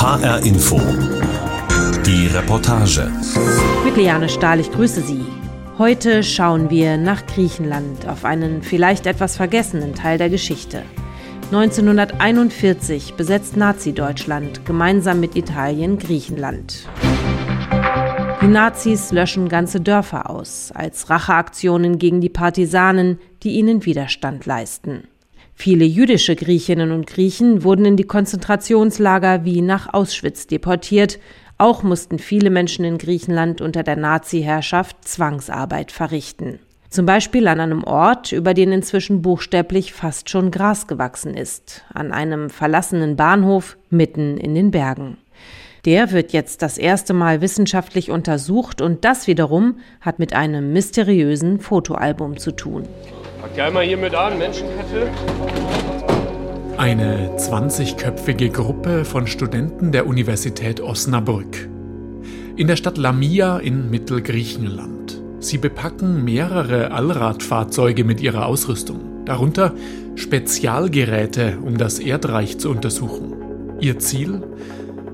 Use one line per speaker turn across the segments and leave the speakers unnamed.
HR Info. Die Reportage.
Mit Liane Stahl, ich grüße Sie. Heute schauen wir nach Griechenland, auf einen vielleicht etwas vergessenen Teil der Geschichte. 1941 besetzt Nazi-Deutschland gemeinsam mit Italien Griechenland. Die Nazis löschen ganze Dörfer aus, als Racheaktionen gegen die Partisanen, die ihnen Widerstand leisten. Viele jüdische Griechinnen und Griechen wurden in die Konzentrationslager wie nach Auschwitz deportiert. Auch mussten viele Menschen in Griechenland unter der Nazi-Herrschaft Zwangsarbeit verrichten. Zum Beispiel an einem Ort, über den inzwischen buchstäblich fast schon Gras gewachsen ist, an einem verlassenen Bahnhof mitten in den Bergen. Der wird jetzt das erste Mal wissenschaftlich untersucht und das wiederum hat mit einem mysteriösen Fotoalbum zu tun.
Pack ja mal hier mit an, Menschenkette.
Eine 20-köpfige Gruppe von Studenten der Universität Osnabrück. In der Stadt Lamia in Mittelgriechenland. Sie bepacken mehrere Allradfahrzeuge mit ihrer Ausrüstung, darunter Spezialgeräte, um das Erdreich zu untersuchen. Ihr Ziel?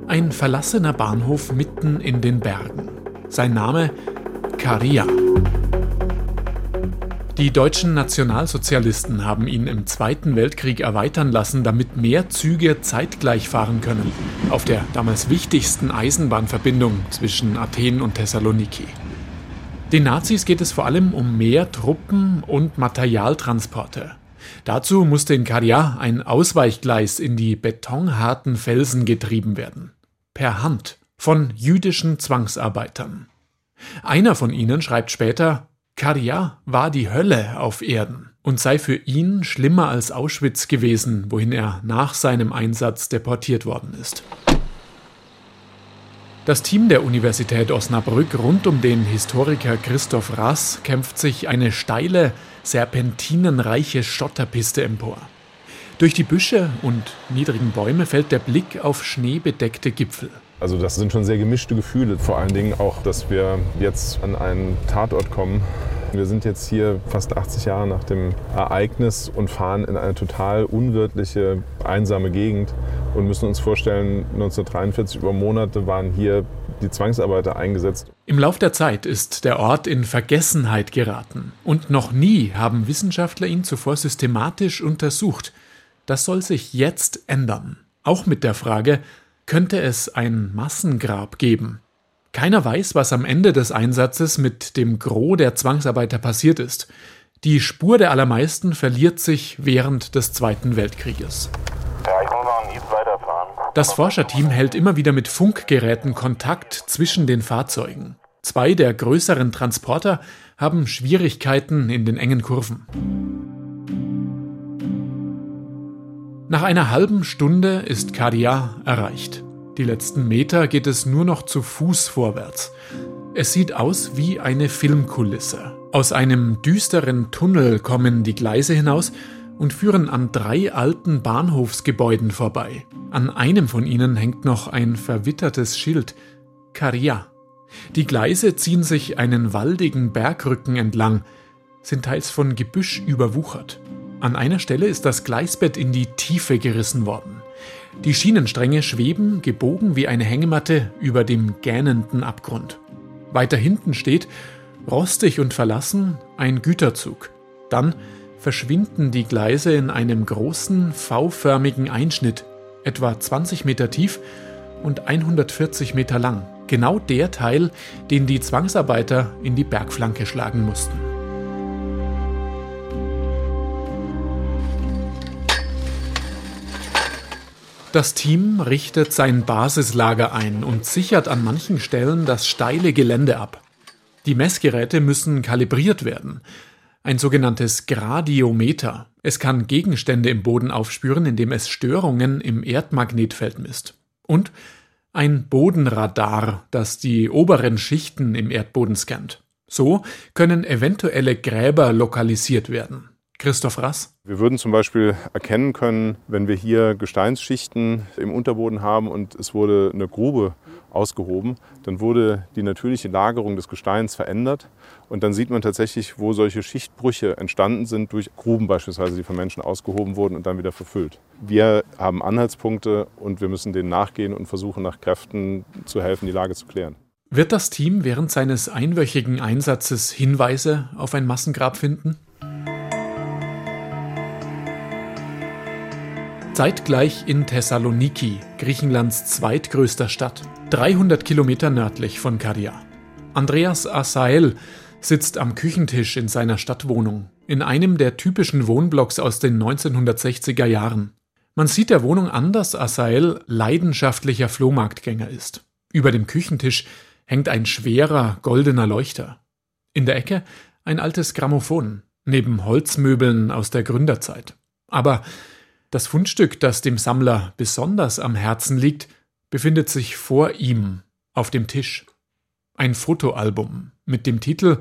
Ein verlassener Bahnhof mitten in den Bergen. Sein Name Karia. Die deutschen Nationalsozialisten haben ihn im Zweiten Weltkrieg erweitern lassen, damit mehr Züge zeitgleich fahren können, auf der damals wichtigsten Eisenbahnverbindung zwischen Athen und Thessaloniki. Den Nazis geht es vor allem um mehr Truppen und Materialtransporte. Dazu musste in Karja ein Ausweichgleis in die betonharten Felsen getrieben werden. Per Hand von jüdischen Zwangsarbeitern. Einer von ihnen schreibt später, Karja war die Hölle auf Erden und sei für ihn schlimmer als Auschwitz gewesen, wohin er nach seinem Einsatz deportiert worden ist. Das Team der Universität Osnabrück rund um den Historiker Christoph Rass kämpft sich eine steile, serpentinenreiche Schotterpiste empor. Durch die Büsche und niedrigen Bäume fällt der Blick auf schneebedeckte Gipfel.
Also das sind schon sehr gemischte Gefühle. Vor allen Dingen auch, dass wir jetzt an einen Tatort kommen. Wir sind jetzt hier fast 80 Jahre nach dem Ereignis und fahren in eine total unwirtliche, einsame Gegend und müssen uns vorstellen, 1943 über Monate waren hier die Zwangsarbeiter eingesetzt.
Im Lauf der Zeit ist der Ort in Vergessenheit geraten und noch nie haben Wissenschaftler ihn zuvor systematisch untersucht. Das soll sich jetzt ändern. Auch mit der Frage, könnte es ein Massengrab geben. Keiner weiß, was am Ende des Einsatzes mit dem Gros der Zwangsarbeiter passiert ist. Die Spur der allermeisten verliert sich während des Zweiten Weltkrieges. Das Forscherteam hält immer wieder mit Funkgeräten Kontakt zwischen den Fahrzeugen. Zwei der größeren Transporter haben Schwierigkeiten in den engen Kurven. Nach einer halben Stunde ist Kadia erreicht. Die letzten Meter geht es nur noch zu Fuß vorwärts. Es sieht aus wie eine Filmkulisse. Aus einem düsteren Tunnel kommen die Gleise hinaus und führen an drei alten Bahnhofsgebäuden vorbei. An einem von ihnen hängt noch ein verwittertes Schild Karia. Die Gleise ziehen sich einen waldigen Bergrücken entlang, sind teils von Gebüsch überwuchert. An einer Stelle ist das Gleisbett in die Tiefe gerissen worden. Die Schienenstränge schweben, gebogen wie eine Hängematte, über dem gähnenden Abgrund. Weiter hinten steht, rostig und verlassen, ein Güterzug. Dann verschwinden die Gleise in einem großen, V-förmigen Einschnitt, etwa 20 Meter tief und 140 Meter lang. Genau der Teil, den die Zwangsarbeiter in die Bergflanke schlagen mussten. Das Team richtet sein Basislager ein und sichert an manchen Stellen das steile Gelände ab. Die Messgeräte müssen kalibriert werden. Ein sogenanntes Gradiometer. Es kann Gegenstände im Boden aufspüren, indem es Störungen im Erdmagnetfeld misst. Und ein Bodenradar, das die oberen Schichten im Erdboden scannt. So können eventuelle Gräber lokalisiert werden. Christoph Rass.
Wir würden zum Beispiel erkennen können, wenn wir hier Gesteinsschichten im Unterboden haben und es wurde eine Grube ausgehoben, dann wurde die natürliche Lagerung des Gesteins verändert und dann sieht man tatsächlich, wo solche Schichtbrüche entstanden sind durch Gruben beispielsweise, die von Menschen ausgehoben wurden und dann wieder verfüllt. Wir haben Anhaltspunkte und wir müssen denen nachgehen und versuchen nach Kräften zu helfen, die Lage zu klären.
Wird das Team während seines einwöchigen Einsatzes Hinweise auf ein Massengrab finden? Zeitgleich in Thessaloniki, Griechenlands zweitgrößter Stadt, 300 Kilometer nördlich von Karia. Andreas Asael sitzt am Küchentisch in seiner Stadtwohnung, in einem der typischen Wohnblocks aus den 1960er Jahren. Man sieht der Wohnung an, dass Asael leidenschaftlicher Flohmarktgänger ist. Über dem Küchentisch hängt ein schwerer goldener Leuchter. In der Ecke ein altes Grammophon, neben Holzmöbeln aus der Gründerzeit. Aber das Fundstück, das dem Sammler besonders am Herzen liegt, befindet sich vor ihm auf dem Tisch. Ein Fotoalbum mit dem Titel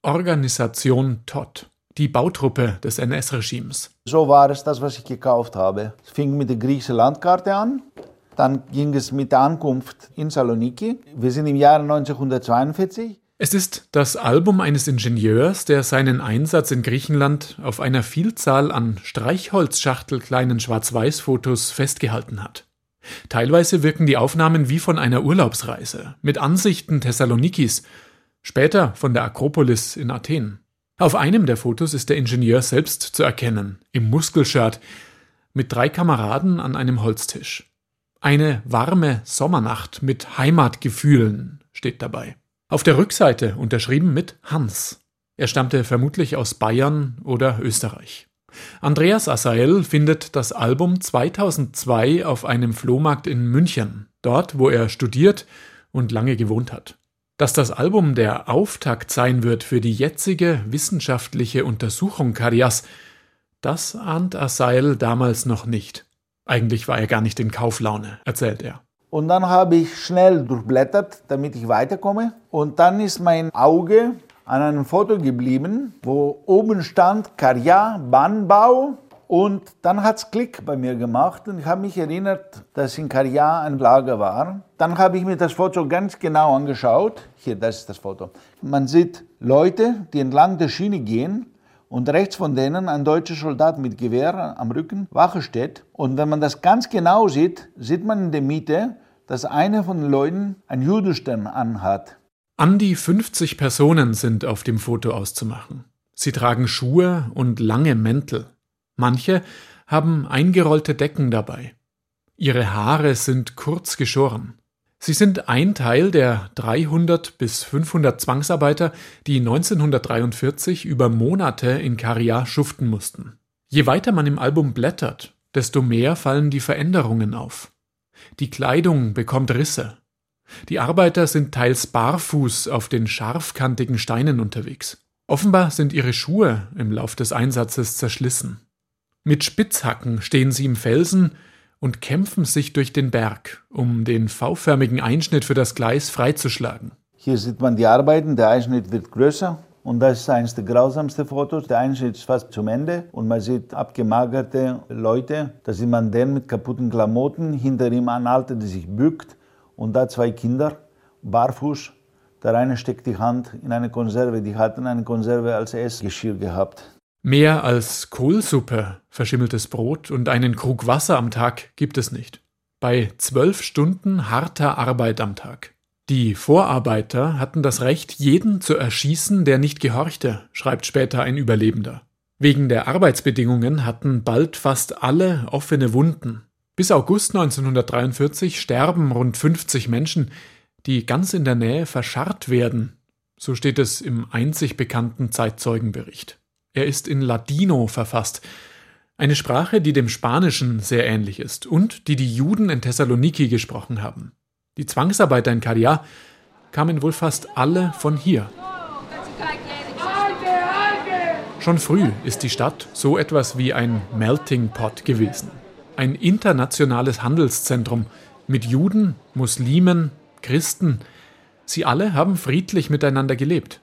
Organisation Todd, die Bautruppe des NS-Regimes.
So war es das, was ich gekauft habe. Es fing mit der griechischen Landkarte an, dann ging es mit der Ankunft in Saloniki. Wir sind im Jahre 1942.
Es ist das Album eines Ingenieurs, der seinen Einsatz in Griechenland auf einer Vielzahl an Streichholzschachtelkleinen Schwarz-Weiß-Fotos festgehalten hat. Teilweise wirken die Aufnahmen wie von einer Urlaubsreise, mit Ansichten Thessalonikis, später von der Akropolis in Athen. Auf einem der Fotos ist der Ingenieur selbst zu erkennen, im Muskelshirt, mit drei Kameraden an einem Holztisch. Eine warme Sommernacht mit Heimatgefühlen steht dabei. Auf der Rückseite unterschrieben mit Hans. Er stammte vermutlich aus Bayern oder Österreich. Andreas Asael findet das Album 2002 auf einem Flohmarkt in München, dort wo er studiert und lange gewohnt hat. Dass das Album der Auftakt sein wird für die jetzige wissenschaftliche Untersuchung Karias, das ahnt Asael damals noch nicht. Eigentlich war er gar nicht in Kauflaune, erzählt er.
Und dann habe ich schnell durchblättert, damit ich weiterkomme. Und dann ist mein Auge an einem Foto geblieben, wo oben stand Karja Bahnbau. Und dann hat es Klick bei mir gemacht und ich habe mich erinnert, dass in Karja ein Lager war. Dann habe ich mir das Foto ganz genau angeschaut. Hier, das ist das Foto. Man sieht Leute, die entlang der Schiene gehen und rechts von denen ein deutscher Soldat mit Gewehr am Rücken Wache steht. Und wenn man das ganz genau sieht, sieht man in der Mitte, dass einer von den Leuten ein Judenstern anhat.
An die 50 Personen sind auf dem Foto auszumachen. Sie tragen Schuhe und lange Mäntel. Manche haben eingerollte Decken dabei. Ihre Haare sind kurz geschoren. Sie sind ein Teil der 300 bis 500 Zwangsarbeiter, die 1943 über Monate in Karia schuften mussten. Je weiter man im Album blättert, desto mehr fallen die Veränderungen auf. Die Kleidung bekommt Risse. Die Arbeiter sind teils barfuß auf den scharfkantigen Steinen unterwegs. Offenbar sind ihre Schuhe im Lauf des Einsatzes zerschlissen. Mit Spitzhacken stehen sie im Felsen und kämpfen sich durch den Berg, um den V-förmigen Einschnitt für das Gleis freizuschlagen.
Hier sieht man die Arbeiten, der Einschnitt wird größer und das ist eines der grausamsten Fotos. Der Einschnitt ist fast zum Ende und man sieht abgemagerte Leute. Da sieht man den mit kaputten Klamotten, hinter ihm ein Alter, der sich bückt und da zwei Kinder, barfuß. Der eine steckt die Hand in eine Konserve. Die hatten eine Konserve als Essgeschirr gehabt.
Mehr als Kohlsuppe, verschimmeltes Brot und einen Krug Wasser am Tag gibt es nicht. Bei zwölf Stunden harter Arbeit am Tag. Die Vorarbeiter hatten das Recht, jeden zu erschießen, der nicht gehorchte, schreibt später ein Überlebender. Wegen der Arbeitsbedingungen hatten bald fast alle offene Wunden. Bis August 1943 sterben rund 50 Menschen, die ganz in der Nähe verscharrt werden. So steht es im einzig bekannten Zeitzeugenbericht. Er ist in Ladino verfasst, eine Sprache, die dem Spanischen sehr ähnlich ist und die die Juden in Thessaloniki gesprochen haben. Die Zwangsarbeiter in Karia kamen wohl fast alle von hier. Schon früh ist die Stadt so etwas wie ein Melting Pot gewesen. Ein internationales Handelszentrum mit Juden, Muslimen, Christen. Sie alle haben friedlich miteinander gelebt.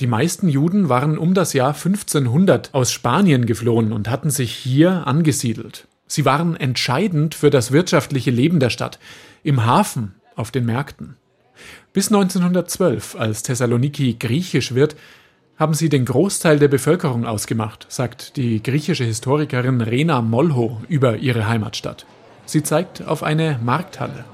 Die meisten Juden waren um das Jahr 1500 aus Spanien geflohen und hatten sich hier angesiedelt. Sie waren entscheidend für das wirtschaftliche Leben der Stadt, im Hafen, auf den Märkten. Bis 1912, als Thessaloniki griechisch wird, haben sie den Großteil der Bevölkerung ausgemacht, sagt die griechische Historikerin Rena Molho über ihre Heimatstadt. Sie zeigt auf eine Markthalle.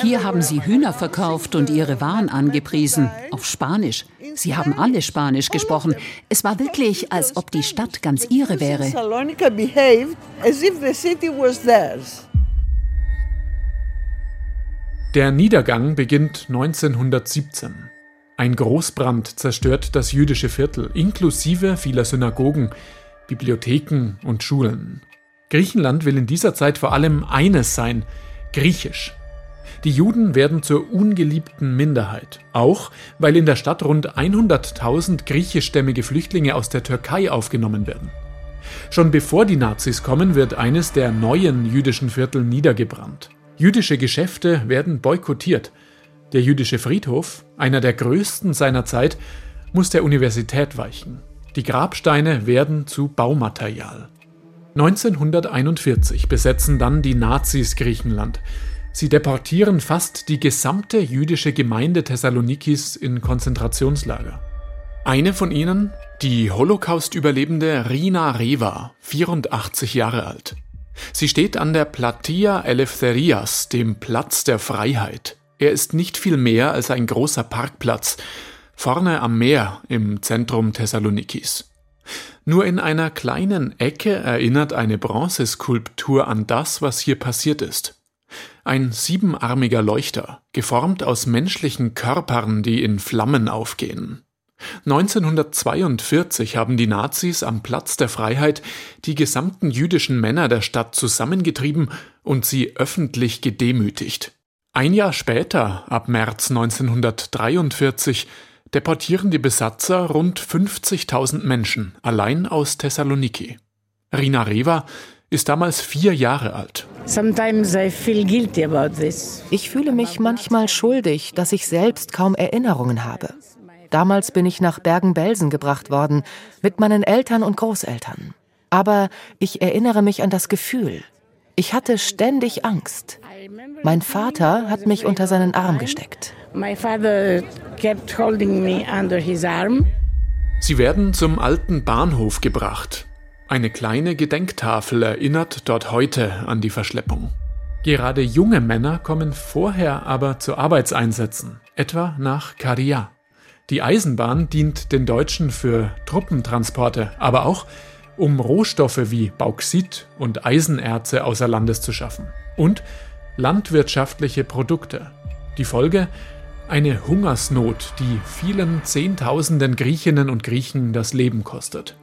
Hier haben sie Hühner verkauft und ihre Waren angepriesen, auf Spanisch. Sie haben alle Spanisch gesprochen. Es war wirklich, als ob die Stadt ganz ihre wäre.
Der Niedergang beginnt 1917. Ein Großbrand zerstört das jüdische Viertel, inklusive vieler Synagogen, Bibliotheken und Schulen. Griechenland will in dieser Zeit vor allem eines sein, griechisch. Die Juden werden zur ungeliebten Minderheit, auch weil in der Stadt rund 100.000 griechischstämmige Flüchtlinge aus der Türkei aufgenommen werden. Schon bevor die Nazis kommen, wird eines der neuen jüdischen Viertel niedergebrannt. Jüdische Geschäfte werden boykottiert. Der jüdische Friedhof, einer der größten seiner Zeit, muss der Universität weichen. Die Grabsteine werden zu Baumaterial. 1941 besetzen dann die Nazis Griechenland. Sie deportieren fast die gesamte jüdische Gemeinde Thessalonikis in Konzentrationslager. Eine von ihnen, die Holocaust-Überlebende Rina Reva, 84 Jahre alt. Sie steht an der Platia Eleftherias, dem Platz der Freiheit. Er ist nicht viel mehr als ein großer Parkplatz, vorne am Meer im Zentrum Thessalonikis. Nur in einer kleinen Ecke erinnert eine Bronzeskulptur an das, was hier passiert ist. Ein siebenarmiger Leuchter, geformt aus menschlichen Körpern, die in Flammen aufgehen. 1942 haben die Nazis am Platz der Freiheit die gesamten jüdischen Männer der Stadt zusammengetrieben und sie öffentlich gedemütigt. Ein Jahr später, ab März 1943, deportieren die Besatzer rund 50.000 Menschen allein aus Thessaloniki. Rina Reva ist damals vier Jahre alt.
Ich fühle mich manchmal schuldig, dass ich selbst kaum Erinnerungen habe. Damals bin ich nach Bergen-Belsen gebracht worden, mit meinen Eltern und Großeltern. Aber ich erinnere mich an das Gefühl. Ich hatte ständig Angst. Mein Vater hat mich unter seinen Arm gesteckt.
Sie werden zum alten Bahnhof gebracht. Eine kleine Gedenktafel erinnert dort heute an die Verschleppung. Gerade junge Männer kommen vorher aber zu Arbeitseinsätzen, etwa nach Karia. Die Eisenbahn dient den Deutschen für Truppentransporte, aber auch um Rohstoffe wie Bauxit und Eisenerze außer Landes zu schaffen. Und landwirtschaftliche Produkte. Die Folge? Eine Hungersnot, die vielen Zehntausenden Griechinnen und Griechen das Leben kostet.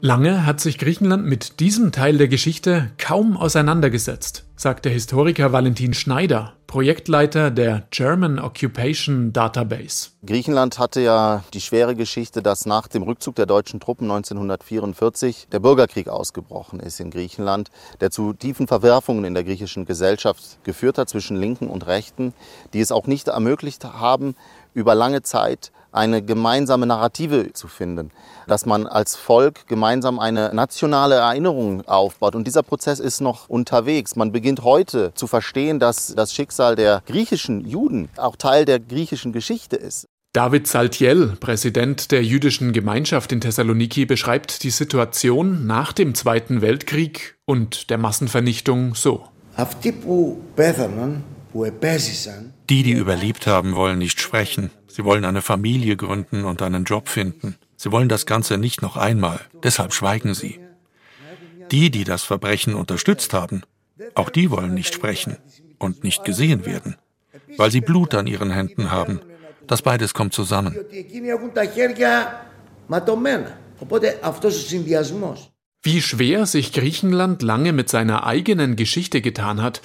Lange hat sich Griechenland mit diesem Teil der Geschichte kaum auseinandergesetzt, sagt der Historiker Valentin Schneider, Projektleiter der German Occupation Database.
Griechenland hatte ja die schwere Geschichte, dass nach dem Rückzug der deutschen Truppen 1944 der Bürgerkrieg ausgebrochen ist in Griechenland, der zu tiefen Verwerfungen in der griechischen Gesellschaft geführt hat zwischen Linken und Rechten, die es auch nicht ermöglicht haben, über lange Zeit eine gemeinsame Narrative zu finden, dass man als Volk gemeinsam eine nationale Erinnerung aufbaut. Und dieser Prozess ist noch unterwegs. Man beginnt heute zu verstehen, dass das Schicksal der griechischen Juden auch Teil der griechischen Geschichte ist.
David Saltiel, Präsident der jüdischen Gemeinschaft in Thessaloniki, beschreibt die Situation nach dem Zweiten Weltkrieg und der Massenvernichtung so.
Die, die überlebt haben, wollen nicht sprechen. Sie wollen eine Familie gründen und einen Job finden. Sie wollen das Ganze nicht noch einmal. Deshalb schweigen sie. Die, die das Verbrechen unterstützt haben, auch die wollen nicht sprechen und nicht gesehen werden, weil sie Blut an ihren Händen haben. Das beides kommt zusammen.
Wie schwer sich Griechenland lange mit seiner eigenen Geschichte getan hat,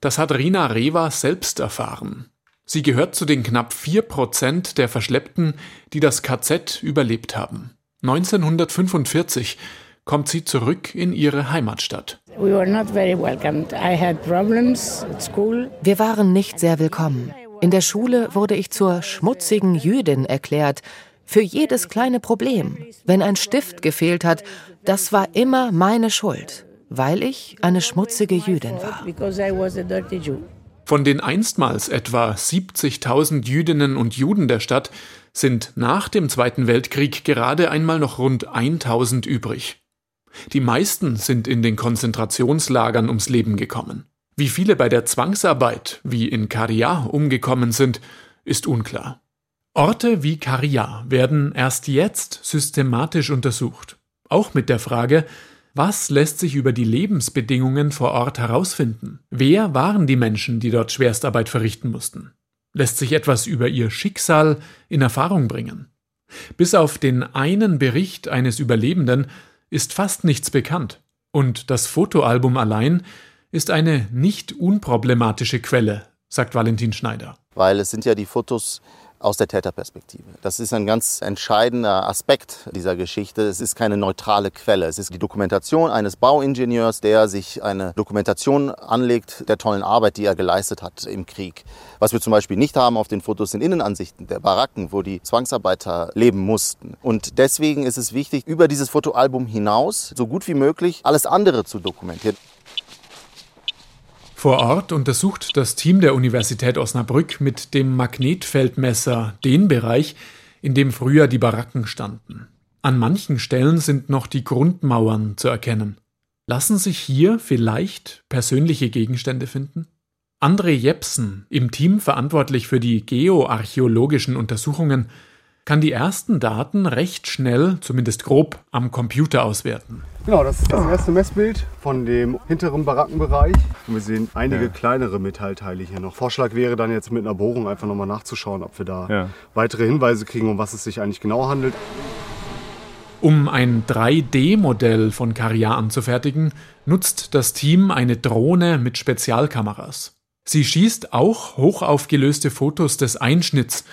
das hat Rina Reva selbst erfahren. Sie gehört zu den knapp vier Prozent der Verschleppten, die das KZ überlebt haben. 1945 kommt sie zurück in ihre Heimatstadt.
Wir waren nicht sehr willkommen. In der Schule wurde ich zur schmutzigen Jüdin erklärt, für jedes kleine Problem. Wenn ein Stift gefehlt hat, das war immer meine Schuld, weil ich eine schmutzige Jüdin war.
Von den einstmals etwa 70.000 Jüdinnen und Juden der Stadt sind nach dem Zweiten Weltkrieg gerade einmal noch rund 1000 übrig. Die meisten sind in den Konzentrationslagern ums Leben gekommen. Wie viele bei der Zwangsarbeit, wie in Karia, umgekommen sind, ist unklar. Orte wie Karia werden erst jetzt systematisch untersucht. Auch mit der Frage, was lässt sich über die Lebensbedingungen vor Ort herausfinden? Wer waren die Menschen, die dort Schwerstarbeit verrichten mussten? Lässt sich etwas über ihr Schicksal in Erfahrung bringen? Bis auf den einen Bericht eines Überlebenden ist fast nichts bekannt, und das Fotoalbum allein ist eine nicht unproblematische Quelle, sagt Valentin Schneider.
Weil es sind ja die Fotos aus der Täterperspektive. Das ist ein ganz entscheidender Aspekt dieser Geschichte. Es ist keine neutrale Quelle. Es ist die Dokumentation eines Bauingenieurs, der sich eine Dokumentation anlegt der tollen Arbeit, die er geleistet hat im Krieg. Was wir zum Beispiel nicht haben auf den Fotos sind Innenansichten der Baracken, wo die Zwangsarbeiter leben mussten. Und deswegen ist es wichtig, über dieses Fotoalbum hinaus so gut wie möglich alles andere zu dokumentieren.
Vor Ort untersucht das Team der Universität Osnabrück mit dem Magnetfeldmesser den Bereich, in dem früher die Baracken standen. An manchen Stellen sind noch die Grundmauern zu erkennen. Lassen sich hier vielleicht persönliche Gegenstände finden? André Jepsen, im Team verantwortlich für die geoarchäologischen Untersuchungen, kann die ersten Daten recht schnell, zumindest grob, am Computer auswerten.
Genau, das ist das erste Messbild von dem hinteren Barackenbereich. Und wir sehen einige ja. kleinere Metallteile hier noch. Vorschlag wäre dann jetzt mit einer Bohrung einfach nochmal nachzuschauen, ob wir da ja. weitere Hinweise kriegen, um was es sich eigentlich genau handelt.
Um ein 3D-Modell von Karia anzufertigen, nutzt das Team eine Drohne mit Spezialkameras. Sie schießt auch hochaufgelöste Fotos des Einschnitts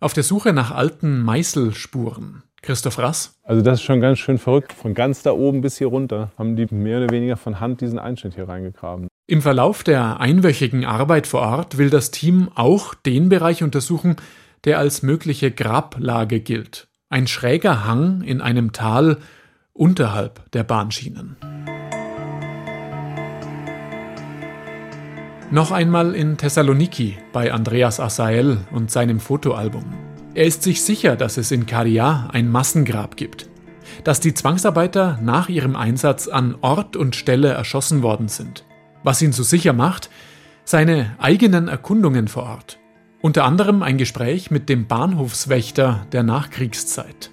auf der Suche nach alten Meißelspuren. Christoph Rass?
Also das ist schon ganz schön verrückt. Von ganz da oben bis hier runter haben die mehr oder weniger von Hand diesen Einschnitt hier reingegraben.
Im Verlauf der einwöchigen Arbeit vor Ort will das Team auch den Bereich untersuchen, der als mögliche Grablage gilt. Ein schräger Hang in einem Tal unterhalb der Bahnschienen. Noch einmal in Thessaloniki bei Andreas Asael und seinem Fotoalbum. Er ist sich sicher, dass es in Karia ein Massengrab gibt, dass die Zwangsarbeiter nach ihrem Einsatz an Ort und Stelle erschossen worden sind. Was ihn so sicher macht, seine eigenen Erkundungen vor Ort. Unter anderem ein Gespräch mit dem Bahnhofswächter der Nachkriegszeit.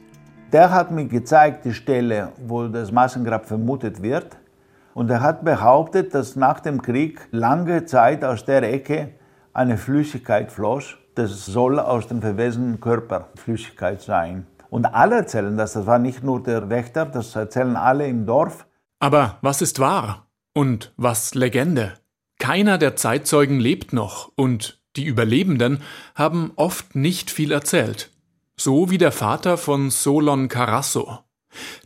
Der hat mir gezeigt die Stelle, wo das Massengrab vermutet wird. Und er hat behauptet, dass nach dem Krieg lange Zeit aus der Ecke eine Flüssigkeit floss das soll aus dem verwesenen Körper Flüssigkeit sein. Und alle erzählen das, das war nicht nur der Wächter, das erzählen alle im Dorf.
Aber was ist wahr und was Legende? Keiner der Zeitzeugen lebt noch und die Überlebenden haben oft nicht viel erzählt. So wie der Vater von Solon Carasso.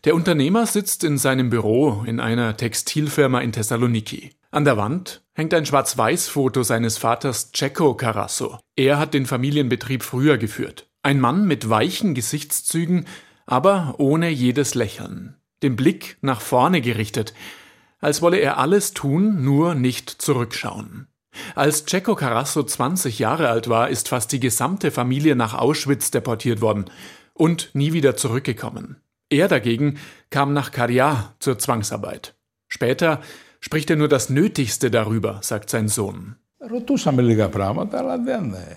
Der Unternehmer sitzt in seinem Büro in einer Textilfirma in Thessaloniki. An der Wand hängt ein Schwarz-Weiß-Foto seines Vaters Cecco Carasso. Er hat den Familienbetrieb früher geführt. Ein Mann mit weichen Gesichtszügen, aber ohne jedes Lächeln. Den Blick nach vorne gerichtet, als wolle er alles tun, nur nicht zurückschauen. Als Cecco Carasso 20 Jahre alt war, ist fast die gesamte Familie nach Auschwitz deportiert worden und nie wieder zurückgekommen. Er dagegen kam nach Karia zur Zwangsarbeit. Später spricht er nur das Nötigste darüber, sagt sein Sohn.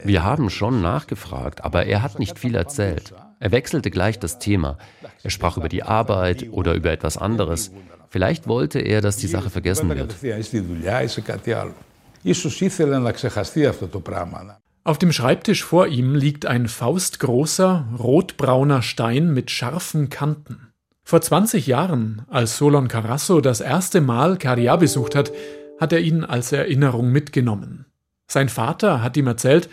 Wir haben schon nachgefragt, aber er hat nicht viel erzählt. Er wechselte gleich das Thema. Er sprach über die Arbeit oder über etwas anderes. Vielleicht wollte er, dass die Sache vergessen wird.
Auf dem Schreibtisch vor ihm liegt ein faustgroßer, rotbrauner Stein mit scharfen Kanten. Vor 20 Jahren, als Solon Carasso das erste Mal Caria besucht hat, hat er ihn als Erinnerung mitgenommen. Sein Vater hat ihm erzählt,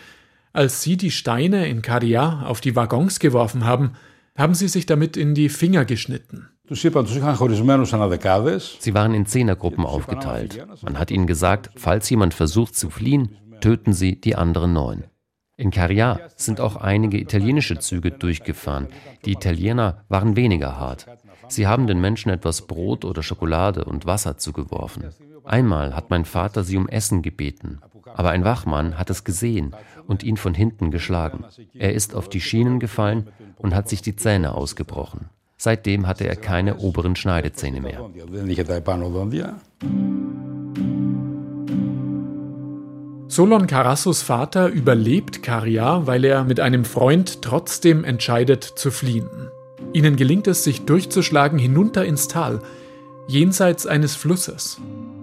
als sie die Steine in Caria auf die Waggons geworfen haben, haben sie sich damit in die Finger geschnitten.
Sie waren in Zehnergruppen aufgeteilt. Man hat ihnen gesagt, falls jemand versucht zu fliehen, töten sie die anderen neun. In Caria sind auch einige italienische Züge durchgefahren. Die Italiener waren weniger hart. Sie haben den Menschen etwas Brot oder Schokolade und Wasser zugeworfen. Einmal hat mein Vater sie um Essen gebeten, aber ein Wachmann hat es gesehen und ihn von hinten geschlagen. Er ist auf die Schienen gefallen und hat sich die Zähne ausgebrochen. Seitdem hatte er keine oberen Schneidezähne mehr.
Solon Carassos Vater überlebt Caria, weil er mit einem Freund trotzdem entscheidet zu fliehen. Ihnen gelingt es, sich durchzuschlagen hinunter ins Tal, jenseits eines Flusses,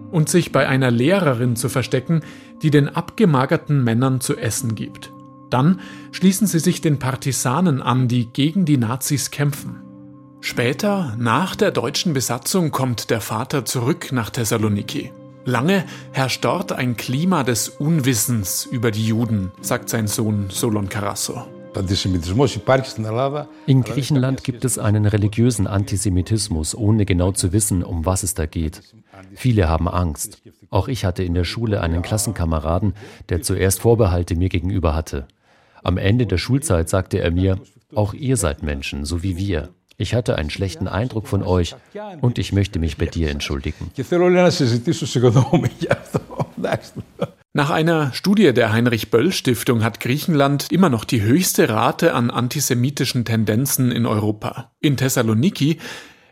und sich bei einer Lehrerin zu verstecken, die den abgemagerten Männern zu essen gibt. Dann schließen sie sich den Partisanen an, die gegen die Nazis kämpfen. Später, nach der deutschen Besatzung, kommt der Vater zurück nach Thessaloniki. Lange herrscht dort ein Klima des Unwissens über die Juden, sagt sein Sohn Solon Carasso.
In Griechenland gibt es einen religiösen Antisemitismus, ohne genau zu wissen, um was es da geht. Viele haben Angst. Auch ich hatte in der Schule einen Klassenkameraden, der zuerst Vorbehalte mir gegenüber hatte. Am Ende der Schulzeit sagte er mir, auch ihr seid Menschen, so wie wir. Ich hatte einen schlechten Eindruck von euch und ich möchte mich bei dir entschuldigen.
Nach einer Studie der Heinrich Böll Stiftung hat Griechenland immer noch die höchste Rate an antisemitischen Tendenzen in Europa. In Thessaloniki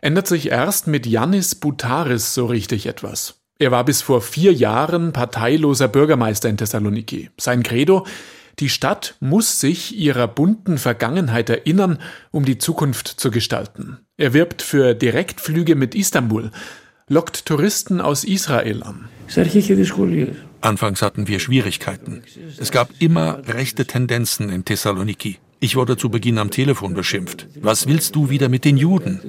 ändert sich erst mit Yannis Boutaris so richtig etwas. Er war bis vor vier Jahren parteiloser Bürgermeister in Thessaloniki. Sein Credo die Stadt muss sich ihrer bunten Vergangenheit erinnern, um die Zukunft zu gestalten. Er wirbt für Direktflüge mit Istanbul, lockt Touristen aus Israel an.
Anfangs hatten wir Schwierigkeiten. Es gab immer rechte Tendenzen in Thessaloniki. Ich wurde zu Beginn am Telefon beschimpft. Was willst du wieder mit den Juden?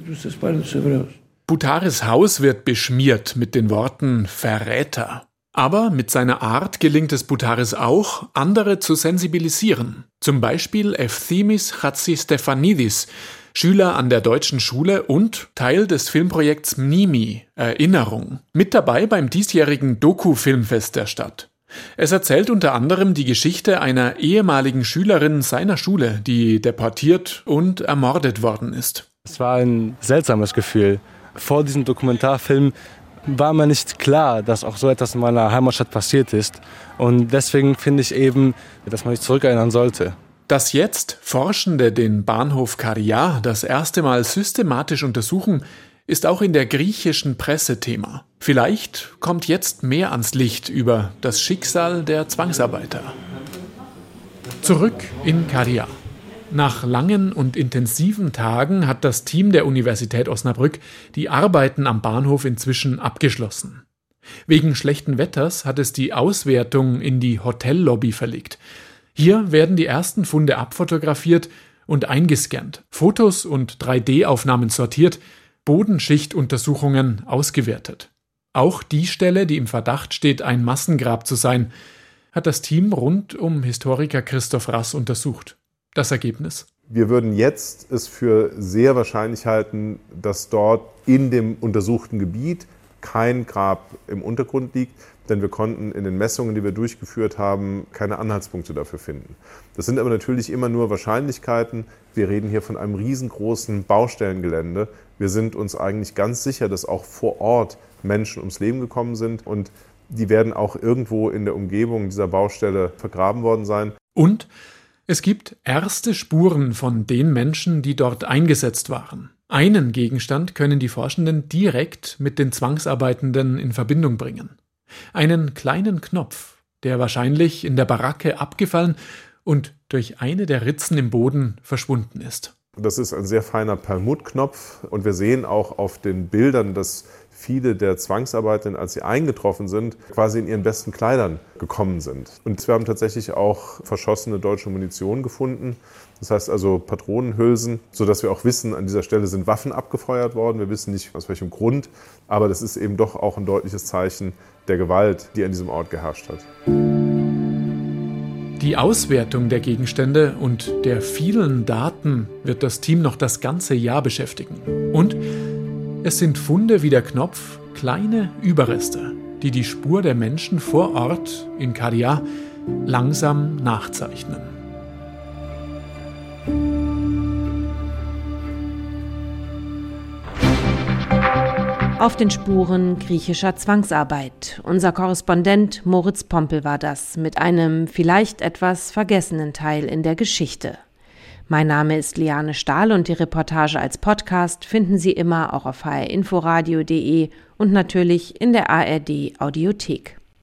Butaris Haus wird beschmiert mit den Worten Verräter. Aber mit seiner Art gelingt es Butaris auch, andere zu sensibilisieren. Zum Beispiel Ephthimis Chatzistefanidis, Schüler an der deutschen Schule und Teil des Filmprojekts Mnimi, Erinnerung, mit dabei beim diesjährigen Doku-Filmfest der Stadt. Es erzählt unter anderem die Geschichte einer ehemaligen Schülerin seiner Schule, die deportiert und ermordet worden ist.
Es war ein seltsames Gefühl. Vor diesem Dokumentarfilm war mir nicht klar, dass auch so etwas in meiner Heimatstadt passiert ist. Und deswegen finde ich eben, dass man sich zurückerinnern sollte.
Dass jetzt Forschende den Bahnhof Karia das erste Mal systematisch untersuchen, ist auch in der griechischen Presse Thema. Vielleicht kommt jetzt mehr ans Licht über das Schicksal der Zwangsarbeiter. Zurück in Karia. Nach langen und intensiven Tagen hat das Team der Universität Osnabrück die Arbeiten am Bahnhof inzwischen abgeschlossen. Wegen schlechten Wetters hat es die Auswertung in die Hotellobby verlegt. Hier werden die ersten Funde abfotografiert und eingescannt, Fotos und 3D-Aufnahmen sortiert, Bodenschichtuntersuchungen ausgewertet. Auch die Stelle, die im Verdacht steht, ein Massengrab zu sein, hat das Team rund um Historiker Christoph Rass untersucht das Ergebnis?
Wir würden jetzt es für sehr wahrscheinlich halten, dass dort in dem untersuchten Gebiet kein Grab im Untergrund liegt, denn wir konnten in den Messungen, die wir durchgeführt haben, keine Anhaltspunkte dafür finden. Das sind aber natürlich immer nur Wahrscheinlichkeiten. Wir reden hier von einem riesengroßen Baustellengelände. Wir sind uns eigentlich ganz sicher, dass auch vor Ort Menschen ums Leben gekommen sind und die werden auch irgendwo in der Umgebung dieser Baustelle vergraben worden sein.
Und es gibt erste Spuren von den Menschen, die dort eingesetzt waren. Einen Gegenstand können die Forschenden direkt mit den Zwangsarbeitenden in Verbindung bringen. Einen kleinen Knopf, der wahrscheinlich in der Baracke abgefallen und durch eine der Ritzen im Boden verschwunden ist.
Das ist ein sehr feiner Perlmuttknopf und wir sehen auch auf den Bildern, dass viele der Zwangsarbeiter, als sie eingetroffen sind, quasi in ihren besten Kleidern gekommen sind. Und wir haben tatsächlich auch verschossene deutsche Munition gefunden. Das heißt also Patronenhülsen, sodass wir auch wissen, an dieser Stelle sind Waffen abgefeuert worden. Wir wissen nicht aus welchem Grund, aber das ist eben doch auch ein deutliches Zeichen der Gewalt, die an diesem Ort geherrscht hat.
Die Auswertung der Gegenstände und der vielen Daten wird das Team noch das ganze Jahr beschäftigen. Und es sind Funde wie der Knopf, kleine Überreste, die die Spur der Menschen vor Ort in Kadia langsam nachzeichnen.
Auf den Spuren griechischer Zwangsarbeit. Unser Korrespondent Moritz Pompel war das mit einem vielleicht etwas vergessenen Teil in der Geschichte. Mein Name ist Liane Stahl und die Reportage als Podcast finden Sie immer auch auf hrinforadio.de und natürlich in der ARD Audiothek.